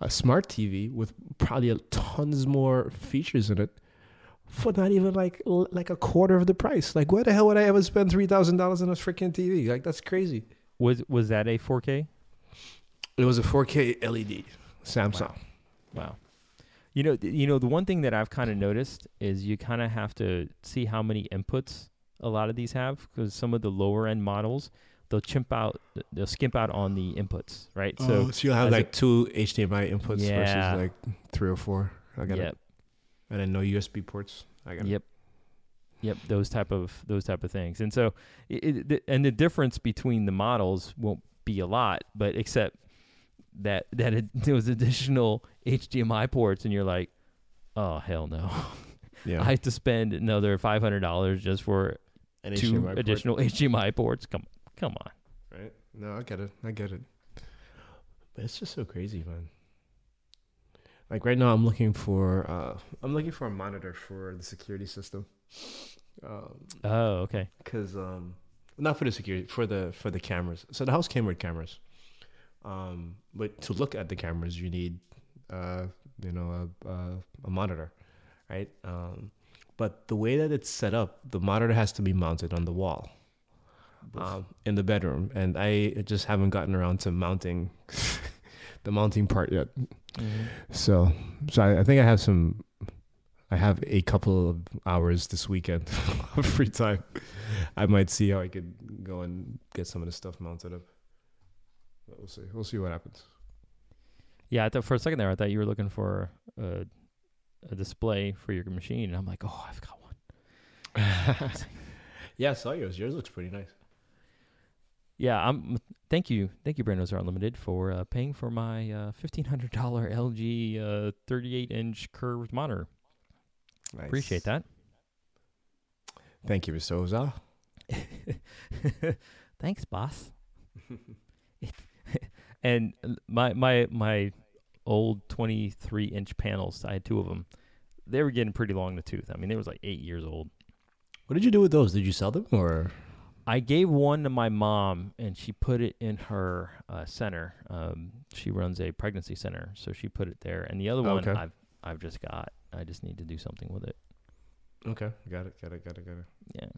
a smart TV with probably tons more features in it, for not even like like a quarter of the price. Like, why the hell would I ever spend three thousand dollars on a freaking TV? Like, that's crazy. Was was that a 4K? It was a 4K LED Samsung. Wow. You know, you know, the one thing that I've kind of noticed is you kind of have to see how many inputs a lot of these have because some of the lower end models they'll chimp out, they'll skimp out on the inputs, right? So, oh, so you'll have like two HDMI inputs Yeah. versus like three or four. I got yep, it. And then no USB ports. I got it. yep, yep. Those type of those type of things, and so it, it, the, and the difference between the models won't be a lot, but except that that it, [laughs] those additional HDMI ports, and you're like, oh hell no. [laughs] Yeah. I have to spend another five hundred dollars just for An two HDMI port, additional [laughs] HDMI ports. Come, come on. right? No, I get it. I get it. But it's just so crazy, man. Like right now, I'm looking for uh, I'm looking for a monitor for the security system. Um, Oh, okay. because um not for the security for the for the cameras so the house came with cameras um but to look at the cameras you need uh you know a a, a monitor right um but the way that it's set up, the monitor has to be mounted on the wall um, in the bedroom, and I just haven't gotten around to mounting [laughs] the mounting part yet. Mm-hmm. So, so I, I think I have some. I have a couple of hours this weekend [laughs] of free time. I might see how I could go and get some of the stuff mounted up. But we'll see. We'll see what happens. Yeah, I thought for a second there, I thought you were looking for a, a display for your machine, and I'm like, oh, I've got one. [laughs] yeah, I saw yours. Yours looks pretty nice. Yeah, I'm. Thank you, thank you, Brent Ozar Unlimited, for uh, paying for my uh, fifteen hundred dollar LG uh, thirty eight inch curved monitor. nice. Appreciate that. Thank you, Mr. [laughs] Thanks, boss. It- [laughs] and my my my old 23 inch panels, I had two of them. They were getting pretty long in the tooth. I mean, they was like eight years old. What did you do with those? Did you sell them or? I gave one to my mom, and she put it in her uh, center. Um, she runs a pregnancy center, so she put it there. And the other one, Okay. I've I've just got. I just need to do something with it. Okay, got it, got it, got it, got it. Yeah.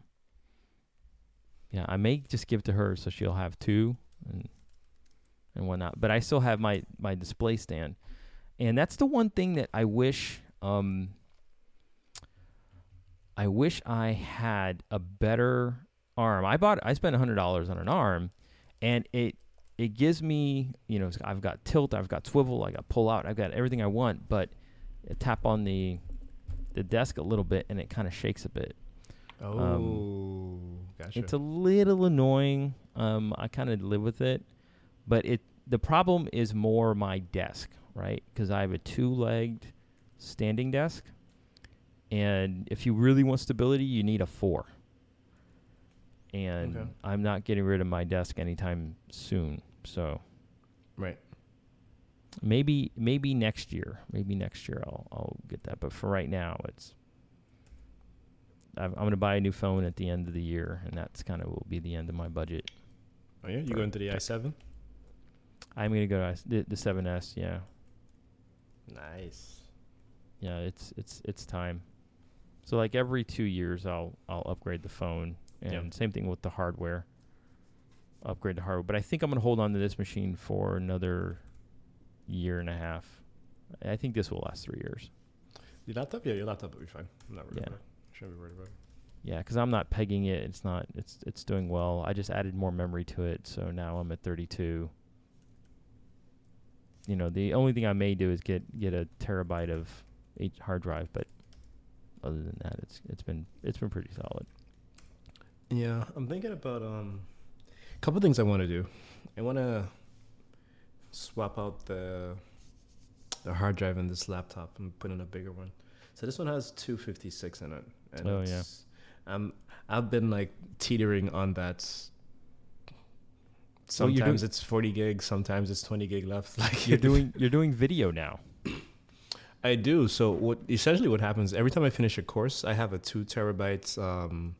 Yeah, I may just give it to her so she'll have two and and whatnot. But I still have my my display stand, and that's the one thing that I wish. Um, I wish I had a better arm. I bought. I spent hundred dollars on an arm, and it it gives me. You know, I've got tilt. I've got swivel. I got pull out. I've got everything I want. But I tap on the the desk a little bit, and it kind of shakes a bit. Oh, gotcha. It's a little annoying. Um, I kind of live with it, but it the problem is more my desk, right? Because I have a two-legged standing desk, and if you really want stability, you need a four. And Okay. I'm not getting rid of my desk anytime soon, so right. maybe maybe next year, maybe next year I'll I'll get that. But for right now, it's I'm, I'm gonna buy a new phone at the end of the year, and that's kind of will be the end of my budget. Oh yeah, you going to the i7? I'm gonna go to S- the, the 7S. Yeah, Nice. yeah. It's it's it's time. So like every two years, I'll I'll upgrade the phone, and Yeah. same thing with the hardware. Upgrade the hardware, but I think I'm gonna hold on to this machine for another year and a half. I think this will last three years. Your laptop? Yeah, your laptop will be fine. I'm not worried Yeah. about it. Shouldn't be worried about it. Yeah, because I'm not pegging it. It's not. It's it's doing well. I just added more memory to it, so now I'm at 32. You know, the only thing I may do is get get a terabyte of hard drive, but other than that, it's it's been it's been pretty solid. Yeah, I'm thinking about um, a couple things I want to do. I want to swap out the the hard drive in this laptop and put in a bigger one. So this one has 256 in it. And Oh, yeah. Um, I've been like teetering on that. Well, Sometimes doing- it's 40 gigs, sometimes it's 20 gig left. [laughs] Like You're doing you're doing video now. I do. So what essentially what happens every time I finish a course, I have a two terabytes um,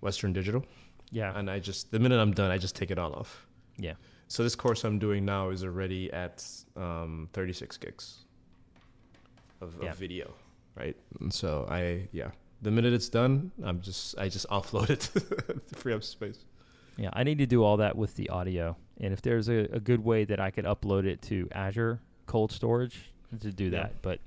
Western Digital, Yeah, and I just the minute I'm done, I just take it all off. yeah. So this course I'm doing now is already at um, 36 gigs of, of Yeah. video, right? And so I yeah, the minute it's done, I'm just I just offload it [laughs] to free up space. Yeah, I need to do all that with the audio. And if there's a, a good way that I could upload it to Azure cold storage to do Yeah. that. But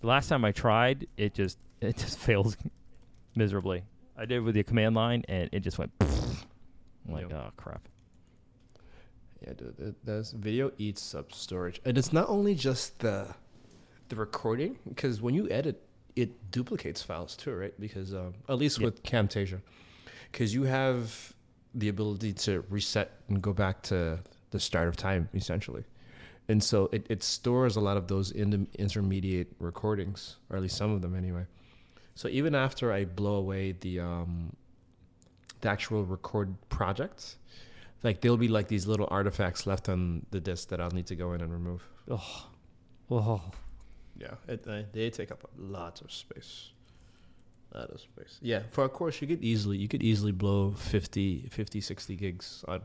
the last time I tried, it just [laughs] it just failed [laughs] miserably. I did it with the command line and it just went [laughs] I'm like, Yep. oh crap. Yeah, dude, it does. Video eats up storage, and it's not only just the the recording, because when you edit, it duplicates files too, right? Because um, at least Yep. with Camtasia, because you have the ability to reset and go back to the start of time, essentially, and so it, it stores a lot of those in intermediate recordings, or at least some of them anyway. So even after I blow away the um, the actual record project, like there'll be like these little artifacts left on the disk that I'll need to go in and remove. Oh. Oh. Yeah, it, uh, they take up lots of space. A lot of space. Yeah, for a course you could easily you could easily blow 50, 50 60 gigs on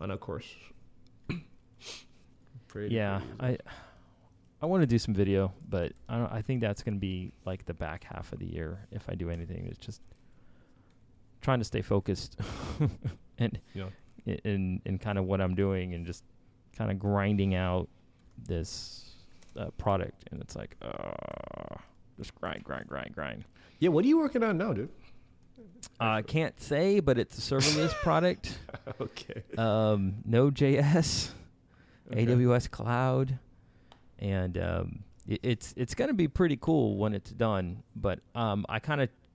on a course. [coughs] Pretty, Yeah. pretty. I I want to do some video, but I don't, I think that's going to be like the back half of the year if I do anything. It's just trying to stay focused [laughs] and Yeah. in in kind of what I'm doing and just kind of grinding out this uh, product. And it's like, uh, just grind, grind, grind, grind. Yeah, what are you working on now, dude? I can't say, but it's a serverless [laughs] product. okay. Um, Node.js, Okay. AWS Cloud, and um, it, it's it's going to be pretty cool when it's done. But um, I kind of